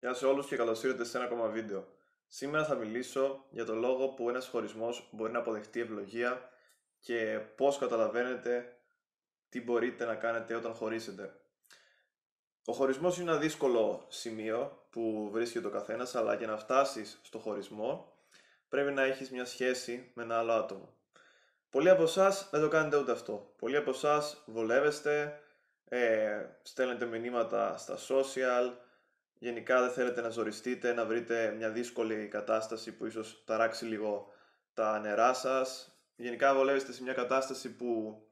Γεια σε όλους και καλώς ήρθατε σε ένα ακόμα βίντεο. Σήμερα θα μιλήσω για το λόγο που ένας χωρισμός μπορεί να αποδεχτεί ευλογία και πώς καταλαβαίνετε τι μπορείτε να κάνετε όταν χωρίσετε. Ο χωρισμός είναι ένα δύσκολο σημείο που βρίσκεται ο καθένας, αλλά για να φτάσεις στο χωρισμό πρέπει να έχεις μια σχέση με ένα άλλο άτομο. Πολλοί από εσάς δεν το κάνετε ούτε αυτό. Πολλοί από εσάς βολεύεστε, ε, στέλνετε μηνύματα στα social, γενικά δεν θέλετε να ζοριστείτε, να βρείτε μια δύσκολη κατάσταση που ίσως ταράξει λίγο τα νερά σας. Γενικά βολεύεστε σε μια κατάσταση που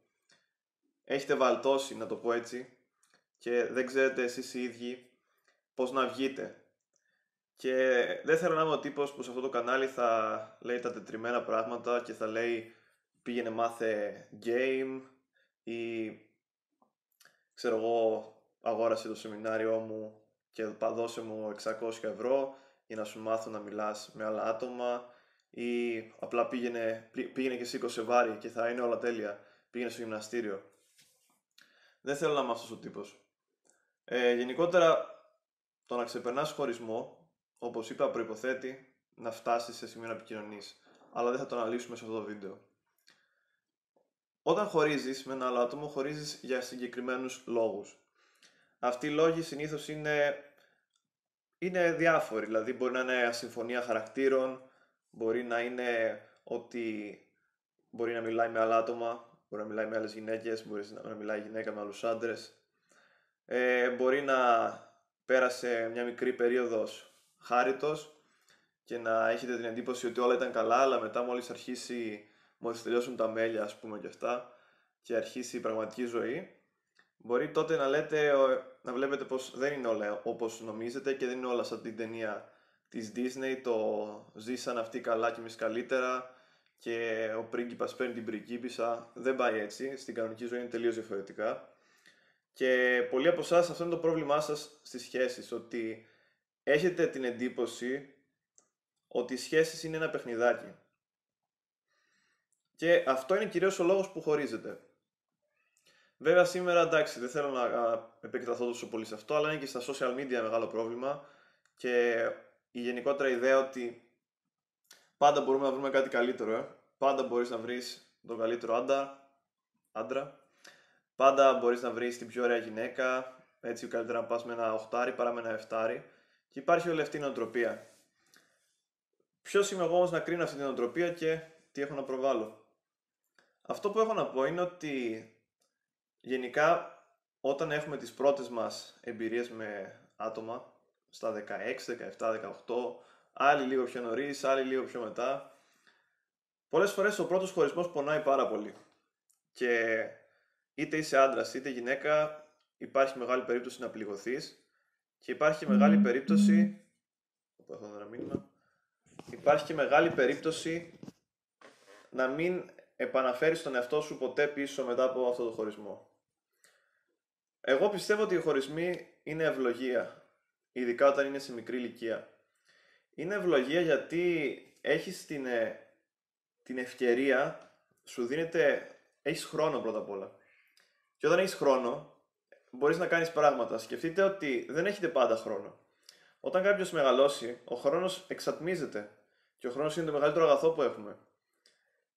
έχετε βαλτώσει, να το πω έτσι, και δεν ξέρετε εσείς οι ίδιοι πώς να βγείτε. Και δεν θέλω να είμαι ο τύπος που σε αυτό το κανάλι θα λέει τα τετριμένα πράγματα και θα λέει πήγαινε μάθε game ή ξέρω εγώ αγόρασε το σεμινάριό μου και δώσε μου 600 ευρώ για να σου μάθω να μιλάς με άλλα άτομα ή απλά πήγαινε, πήγαινε και σήκωσε βάρη και θα είναι όλα τέλεια. Πήγαινε στο γυμναστήριο. Δεν θέλω να είμαι αυτός ο τύπος. Ε, γενικότερα, το να ξεπερνάς χωρισμό, όπως είπα, προϋποθέτει να φτάσεις σε σημείο να επικοινωνείς. Αλλά δεν θα το αναλύσουμε σε αυτό το βίντεο. Όταν χωρίζεις με ένα άλλο άτομο, χωρίζεις για συγκεκριμένους λόγους. Αυτοί οι λόγοι συνήθως είναι, είναι διάφοροι, δηλαδή μπορεί να είναι ασυμφωνία χαρακτήρων, μπορεί να είναι ότι μπορεί να μιλάει με άλλα άτομα, μπορεί να μιλάει με άλλες γυναίκες, μπορεί να μιλάει γυναίκα με άλλους άντρες. Ε, μπορεί να πέρασε μια μικρή περίοδος χάριτος και να έχετε την εντύπωση ότι όλα ήταν καλά, αλλά μετά μόλις αρχίσει, μόλις τελειώσουν τα μέλια ας πούμε και αυτά και αρχίσει η πραγματική ζωή, μπορεί τότε να λέτε, να βλέπετε πως δεν είναι όλα όπως νομίζετε και δεν είναι όλα σαν την ταινία της Disney, το ζήσαν αυτοί καλά και εμείς καλύτερα και ο πρίγκιπας παίρνει την πριγκίπισσα. Δεν πάει έτσι, στην κανονική ζωή είναι τελείως διαφορετικά. Και πολλοί από εσάς αυτό είναι το πρόβλημά σας στις σχέσεις, ότι έχετε την εντύπωση ότι οι σχέσεις είναι ένα παιχνιδάκι. Και αυτό είναι κυρίως ο λόγος που χωρίζετε. Βέβαια σήμερα εντάξει δεν θέλω να επεκταθώ τόσο πολύ σε αυτό, αλλά είναι και στα social media μεγάλο πρόβλημα και η γενικότερα ιδέα ότι πάντα μπορούμε να βρούμε κάτι καλύτερο, ε. πάντα μπορείς να βρεις τον καλύτερο άντρα, άντρα, πάντα μπορείς να βρεις την πιο ωραία γυναίκα, έτσι καλύτερα να πας με ένα οχτάρι παρά με ένα εφτάρι και υπάρχει όλη αυτή η νοοτροπία. Ποιος είμαι εγώ όμως να κρίνω αυτή την νοοτροπία και τι έχω να προβάλλω; Αυτό που έχω να πω είναι ότι Γενικά, όταν έχουμε τις πρώτες μας εμπειρίες με άτομα, στα 16, 17, 18, άλλοι λίγο πιο νωρίς, άλλοι λίγο πιο μετά, πολλές φορές ο πρώτος χωρισμός πονάει πάρα πολύ. Και είτε είσαι άντρας είτε γυναίκα, υπάρχει μεγάλη περίπτωση να πληγωθείς και υπάρχει και μεγάλη περίπτωση... Έχω ένα μήνυμα. Υπάρχει και μεγάλη περίπτωση να μην επαναφέρεις τον εαυτό σου ποτέ πίσω μετά από αυτό το χωρισμό. Εγώ πιστεύω ότι οι χωρισμοί είναι ευλογία, ειδικά όταν είναι σε μικρή ηλικία. Είναι ευλογία γιατί έχεις την, ε, την ευκαιρία, σου δίνεται, έχεις χρόνο πρώτα απ' όλα. Και όταν έχεις χρόνο, μπορείς να κάνεις πράγματα. Σκεφτείτε ότι δεν έχετε πάντα χρόνο. Όταν κάποιος μεγαλώσει, ο χρόνος εξατμίζεται και ο χρόνος είναι το μεγαλύτερο αγαθό που έχουμε.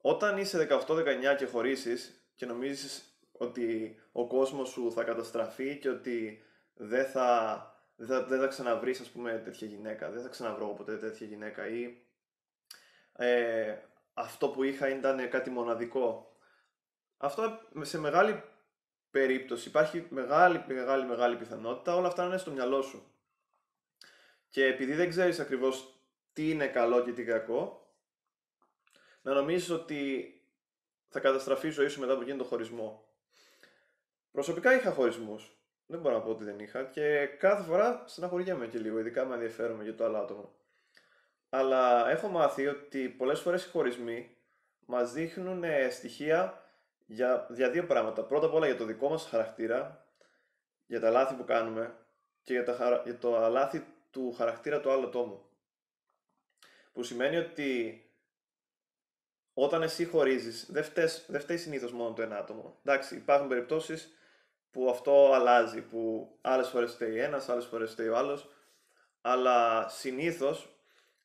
Όταν είσαι 18-19 και χωρίσεις και νομίζεις ότι ο κόσμος σου θα καταστραφεί και ότι δεν θα, δεν θα, δεν θα ξαναβρεις ας πούμε τέτοια γυναίκα, δεν θα ξαναβρω ποτέ τέτοια γυναίκα ή ε, αυτό που είχα ήταν κάτι μοναδικό. Αυτό σε μεγάλη περίπτωση, υπάρχει μεγάλη μεγάλη μεγάλη πιθανότητα όλα αυτά να είναι στο μυαλό σου. Και επειδή δεν ξέρεις ακριβώς τι είναι καλό και τι κακό, να νομίζεις ότι θα καταστραφεί η ζωή σου μετά από εκείνο το χωρισμό. Προσωπικά είχα χωρισμούς. Δεν μπορώ να πω ότι δεν είχα και κάθε φορά στεναχωριέμαι και λίγο, ειδικά με ενδιαφέρομαι για το άλλο άτομο. Αλλά έχω μάθει ότι πολλές φορές οι χωρισμοί μας δείχνουν ε, στοιχεία για, για δύο πράγματα. Πρώτα απ' όλα για το δικό μας χαρακτήρα, για τα λάθη που κάνουμε και για, τα, για το λάθη του χαρακτήρα του άλλου ατόμου. Που σημαίνει ότι όταν εσύ χωρίζεις, δεν, φταίς, δεν φταίει συνήθως μόνο το ένα άτομο. Εντάξει, υπάρχουν περιπτώσεις που αυτό αλλάζει, που άλλες φορές φταίει ένας, άλλες φορές φταίει ο άλλος, αλλά συνήθως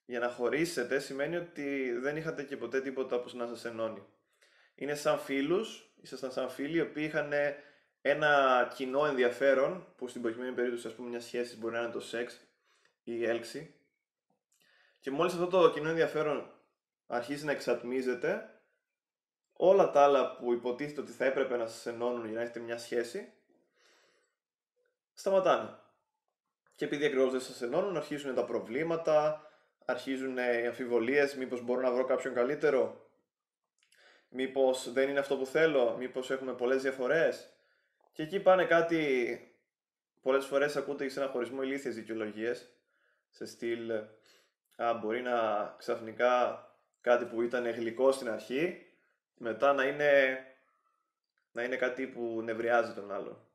για να χωρίσετε σημαίνει ότι δεν είχατε και ποτέ τίποτα που να σας ενώνει. Είναι σαν φίλους, ήσασταν σαν φίλοι οι οποίοι είχαν ένα κοινό ενδιαφέρον, που στην προκειμένη περίπτωση ας πούμε μια σχέση μπορεί να είναι το σεξ ή η έλξη. Και μόλις αυτό το κοινό ενδιαφέρον αρχίζει να εξατμίζεται, όλα τα άλλα που υποτίθεται ότι θα έπρεπε να σας ενώνουν για να έχετε μια σχέση, σταματάνε. Και επειδή ακριβώς δεν σας ενώνουν, αρχίζουν τα προβλήματα, αρχίζουν οι αμφιβολίες, μήπως μπορώ να βρω κάποιον καλύτερο, μήπως δεν είναι αυτό που θέλω, μήπως έχουμε πολλές διαφορές. Και εκεί πάνε κάτι, πολλές φορές ακούτε σε ένα χωρισμό ηλίθιες δικαιολογίες, σε στυλ, α, μπορεί να ξαφνικά κάτι που ήταν γλυκό στην αρχή, μετά να είναι, να είναι κάτι που νευριάζει τον άλλο.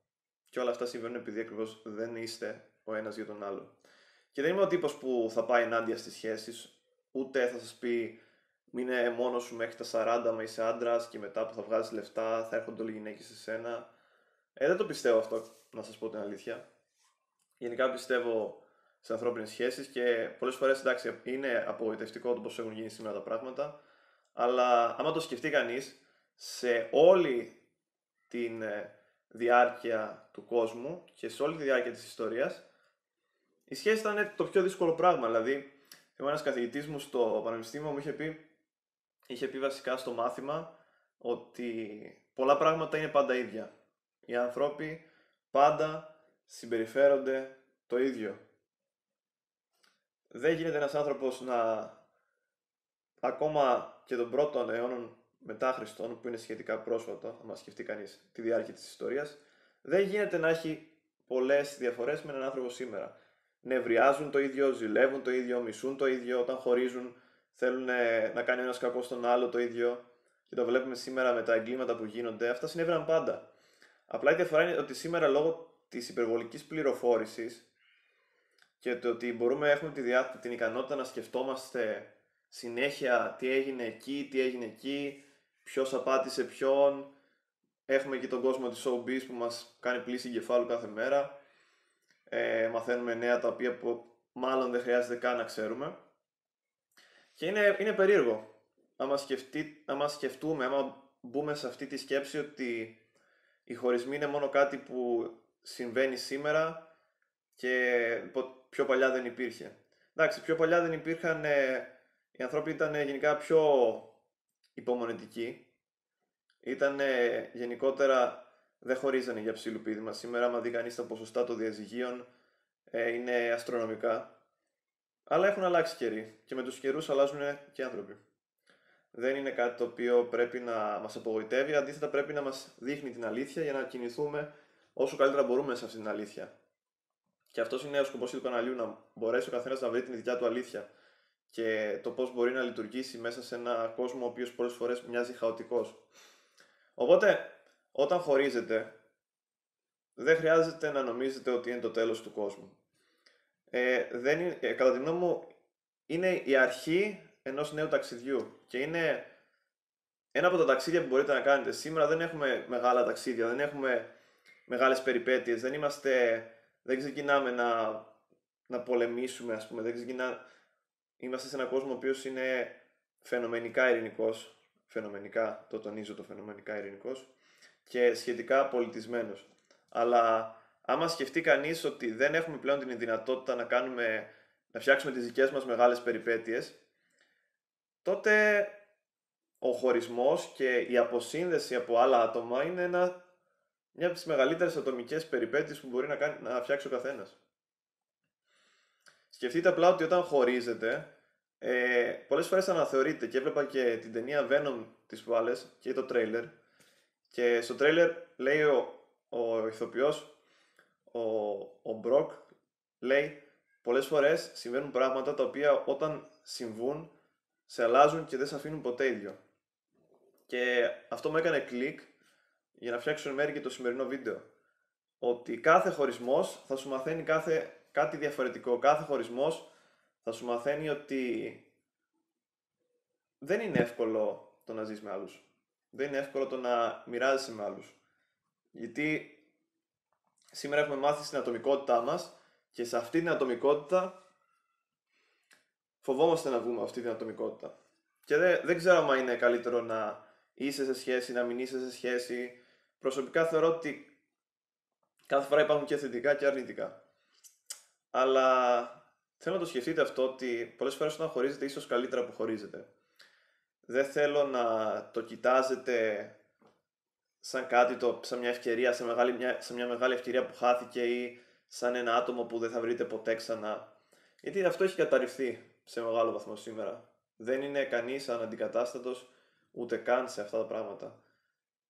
Και όλα αυτά συμβαίνουν επειδή ακριβώς δεν είστε ο ένας για τον άλλο. Και δεν είμαι ο τύπος που θα πάει ενάντια στις σχέσεις, ούτε θα σας πει μείνε μόνος σου μέχρι τα 40 μα είσαι άντρας και μετά που θα βγάζεις λεφτά θα έρχονται όλοι οι γυναίκες σε σένα. Ε, δεν το πιστεύω αυτό, να σας πω την αλήθεια. Γενικά πιστεύω σε ανθρώπινες σχέσεις και πολλές φορές εντάξει είναι απογοητευτικό το πώς έχουν γίνει σήμερα τα πράγματα. Αλλά άμα το σκεφτεί κανείς, σε όλη τη ε, διάρκεια του κόσμου και σε όλη τη διάρκεια της ιστορίας η σχέση ήταν το πιο δύσκολο πράγμα. Δηλαδή, θυμάμαι ένας καθηγητής μου στο πανεπιστήμιο μου είχε πει, είχε πει βασικά στο μάθημα ότι πολλά πράγματα είναι πάντα ίδια. Οι άνθρωποι πάντα συμπεριφέρονται το ίδιο. Δεν γίνεται ένας άνθρωπος να ακόμα και τον πρώτο αιώνα μετά Χριστόν, που είναι σχετικά πρόσφατο, αν σκεφτεί κανείς τη διάρκεια της ιστορίας, δεν γίνεται να έχει πολλές διαφορές με έναν άνθρωπο σήμερα νευριάζουν το ίδιο, ζηλεύουν το ίδιο, μισούν το ίδιο, όταν χωρίζουν θέλουν να κάνει ένας κακό στον άλλο το ίδιο. Και το βλέπουμε σήμερα με τα εγκλήματα που γίνονται. Αυτά συνέβαιναν πάντα. Απλά η διαφορά είναι ότι σήμερα λόγω της υπερβολικής πληροφόρησης και το ότι μπορούμε να έχουμε τη διά, την ικανότητα να σκεφτόμαστε συνέχεια τι έγινε εκεί, τι έγινε εκεί, ποιος απάτησε ποιον. Έχουμε και τον κόσμο της showbiz που μας κάνει πλήση εγκεφάλου κάθε μέρα ε, μαθαίνουμε νέα τα οποία που μάλλον δεν χρειάζεται καν να ξέρουμε. Και είναι, είναι περίεργο. Άμα, σκεφτεί, άμα σκεφτούμε, άμα μπούμε σε αυτή τη σκέψη ότι οι χωρισμοί είναι μόνο κάτι που συμβαίνει σήμερα και πιο παλιά δεν υπήρχε. Εντάξει, πιο παλιά δεν υπήρχαν, ε, οι άνθρωποι ήταν γενικά πιο υπομονετικοί. Ήταν γενικότερα δεν χωρίζανε για ψηλοπίδημα. Σήμερα, άμα δει κανείς τα ποσοστά των διαζυγίων, ε, είναι αστρονομικά. Αλλά έχουν αλλάξει καιροί και με τους καιρούς αλλάζουν και οι άνθρωποι. Δεν είναι κάτι το οποίο πρέπει να μας απογοητεύει, αντίθετα πρέπει να μας δείχνει την αλήθεια για να κινηθούμε όσο καλύτερα μπορούμε σε αυτή την αλήθεια. Και αυτός είναι ο σκοπός του καναλιού, να μπορέσει ο καθένας να βρει την δικιά του αλήθεια και το πώς μπορεί να λειτουργήσει μέσα σε ένα κόσμο ο οποίος πολλές φορές μοιάζει χαοτικός. Οπότε, όταν χωρίζετε, δεν χρειάζεται να νομίζετε ότι είναι το τέλος του κόσμου. Ε, δεν είναι, ε, κατά τη γνώμη μου, είναι η αρχή ενός νέου ταξιδιού και είναι ένα από τα ταξίδια που μπορείτε να κάνετε. Σήμερα δεν έχουμε μεγάλα ταξίδια, δεν έχουμε μεγάλες περιπέτειες, δεν είμαστε, δεν ξεκινάμε να, να πολεμήσουμε, ας πούμε, δεν ξεκινά... Είμαστε σε έναν κόσμο ο οποίος είναι φαινομενικά ειρηνικός, φαινομενικά, το τονίζω το φαινομενικά ειρηνικός, και σχετικά πολιτισμένος. Αλλά άμα σκεφτεί κανείς ότι δεν έχουμε πλέον την δυνατότητα να κάνουμε, να φτιάξουμε τις δικές μας μεγάλες περιπέτειες, τότε ο χωρισμός και η αποσύνδεση από άλλα άτομα είναι ένα, μια από τις μεγαλύτερες ατομικές περιπέτειες που μπορεί να, κάνει, να φτιάξει ο καθένας. Σκεφτείτε απλά ότι όταν χωρίζετε, ε, πολλές φορές αναθεωρείτε και έβλεπα και την ταινία Venom τις προάλλες και το τρέιλερ και στο τρέιλερ λέει ο, ο ηθοποιός, ο, ο Μπροκ, λέει πολλές φορές συμβαίνουν πράγματα τα οποία όταν συμβούν σε αλλάζουν και δεν σε αφήνουν ποτέ ίδιο. Και αυτό μου έκανε κλικ για να φτιάξω μέρη και το σημερινό βίντεο. Ότι κάθε χωρισμός θα σου μαθαίνει κάθε, κάτι διαφορετικό. Κάθε χωρισμός θα σου μαθαίνει ότι δεν είναι εύκολο το να ζεις με άλλους δεν είναι εύκολο το να μοιράζεσαι με άλλους. Γιατί σήμερα έχουμε μάθει στην ατομικότητά μας και σε αυτή την ατομικότητα φοβόμαστε να βγούμε αυτή την ατομικότητα. Και δεν, δεν ξέρω αν είναι καλύτερο να είσαι σε σχέση, να μην είσαι σε σχέση. Προσωπικά θεωρώ ότι κάθε φορά υπάρχουν και θετικά και αρνητικά. Αλλά θέλω να το σκεφτείτε αυτό ότι πολλές φορές όταν χωρίζετε ίσως καλύτερα που χωρίζετε. Δεν θέλω να το κοιτάζετε σαν κάτι, το, σαν μια ευκαιρία, σε, μεγάλη, μια, σε μια μεγάλη ευκαιρία που χάθηκε ή σαν ένα άτομο που δεν θα βρείτε ποτέ ξανά. Γιατί αυτό έχει καταρριφθεί σε μεγάλο βαθμό σήμερα. Δεν είναι κανείς αναντικατάστατος ούτε καν σε αυτά τα πράγματα.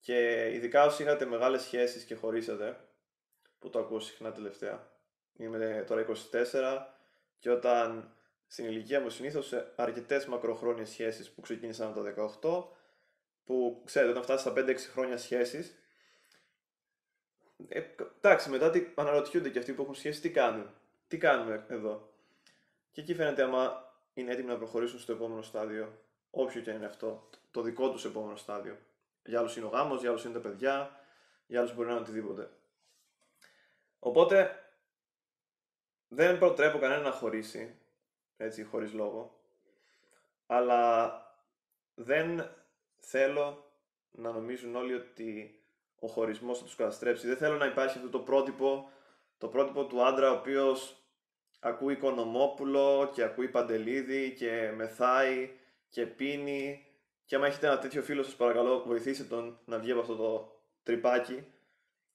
Και ειδικά όσοι είχατε μεγάλες σχέσεις και χωρίσατε, που το ακούω συχνά τελευταία. Είμαι τώρα 24 και όταν στην ηλικία μου συνήθως σε αρκετές μακροχρόνιες σχέσεις που ξεκίνησαν από τα 18, που ξέρετε, όταν φτάσεις στα 5-6 χρόνια σχέσεις, ε, εντάξει, μετά τι, αναρωτιούνται και αυτοί που έχουν σχέσει τι κάνουν. Τι κάνουμε εδώ. Και εκεί φαίνεται άμα είναι έτοιμοι να προχωρήσουν στο επόμενο στάδιο, όποιο και είναι αυτό, το δικό τους επόμενο στάδιο. Για άλλους είναι ο γάμος, για άλλους είναι τα παιδιά, για άλλους μπορεί να είναι οτιδήποτε. Οπότε δεν προτρέπω κανένα να χωρίσει, έτσι, χωρίς λόγο, αλλά δεν θέλω να νομίζουν όλοι ότι ο χωρισμός θα τους καταστρέψει. Δεν θέλω να υπάρχει αυτό το πρότυπο, το πρότυπο του άντρα ο οποίος ακούει Οικονομόπουλο και ακούει Παντελίδη και μεθάει και πίνει και άμα έχετε ένα τέτοιο φίλο σας παρακαλώ βοηθήστε τον να βγει από αυτό το τρυπάκι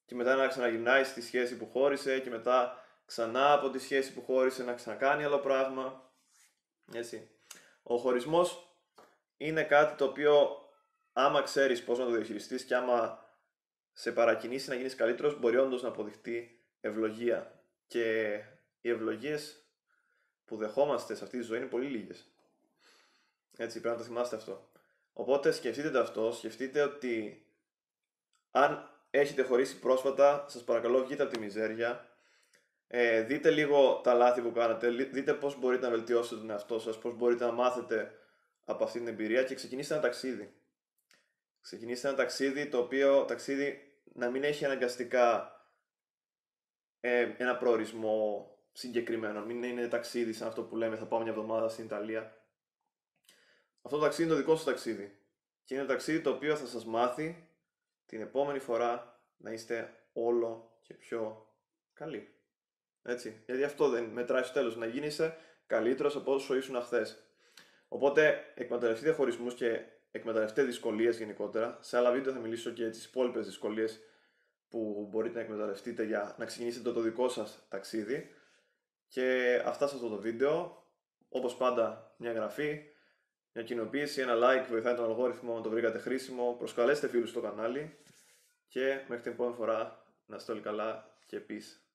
και μετά να ξαναγυρνάει στη σχέση που χώρισε και μετά ξανά από τη σχέση που χώρισε να ξανακάνει άλλο πράγμα. Έτσι. Ο χωρισμός είναι κάτι το οποίο άμα ξέρεις πώς να το διαχειριστείς και άμα σε παρακινήσει να γίνεις καλύτερος μπορεί όντως να αποδειχτεί ευλογία. Και οι ευλογίες που δεχόμαστε σε αυτή τη ζωή είναι πολύ λίγες. Έτσι, πρέπει να το θυμάστε αυτό. Οπότε σκεφτείτε το αυτό, σκεφτείτε ότι αν έχετε χωρίσει πρόσφατα, σας παρακαλώ βγείτε από τη μιζέρια, ε, δείτε λίγο τα λάθη που κάνατε, δείτε πώς μπορείτε να βελτιώσετε τον εαυτό σας, πώς μπορείτε να μάθετε από αυτή την εμπειρία και ξεκινήστε ένα ταξίδι. Ξεκινήστε ένα ταξίδι το οποίο ταξίδι να μην έχει αναγκαστικά ε, ένα προορισμό συγκεκριμένο, μην είναι ταξίδι σαν αυτό που λέμε θα πάω μια εβδομάδα στην Ιταλία. Αυτό το ταξίδι είναι το δικό σας ταξίδι και είναι ένα ταξίδι το οποίο θα σας μάθει την επόμενη φορά να είστε όλο και πιο καλοί. Έτσι. Γιατί αυτό δεν μετράει στο τέλος. Να γίνεις καλύτερος από όσο ήσουν χθε. Οπότε εκμεταλλευτείτε χωρισμούς και εκμεταλλευτείτε δυσκολίες γενικότερα. Σε άλλα βίντεο θα μιλήσω και για τις υπόλοιπες δυσκολίες που μπορείτε να εκμεταλλευτείτε για να ξεκινήσετε το δικό σας ταξίδι. Και αυτά σε αυτό το βίντεο. Όπως πάντα, μια εγγραφή, μια κοινοποίηση, ένα like βοηθάει τον αλγόριθμο να το βρήκατε χρήσιμο. Προσκαλέστε φίλους στο κανάλι και μέχρι την επόμενη φορά να είστε όλοι καλά και peace.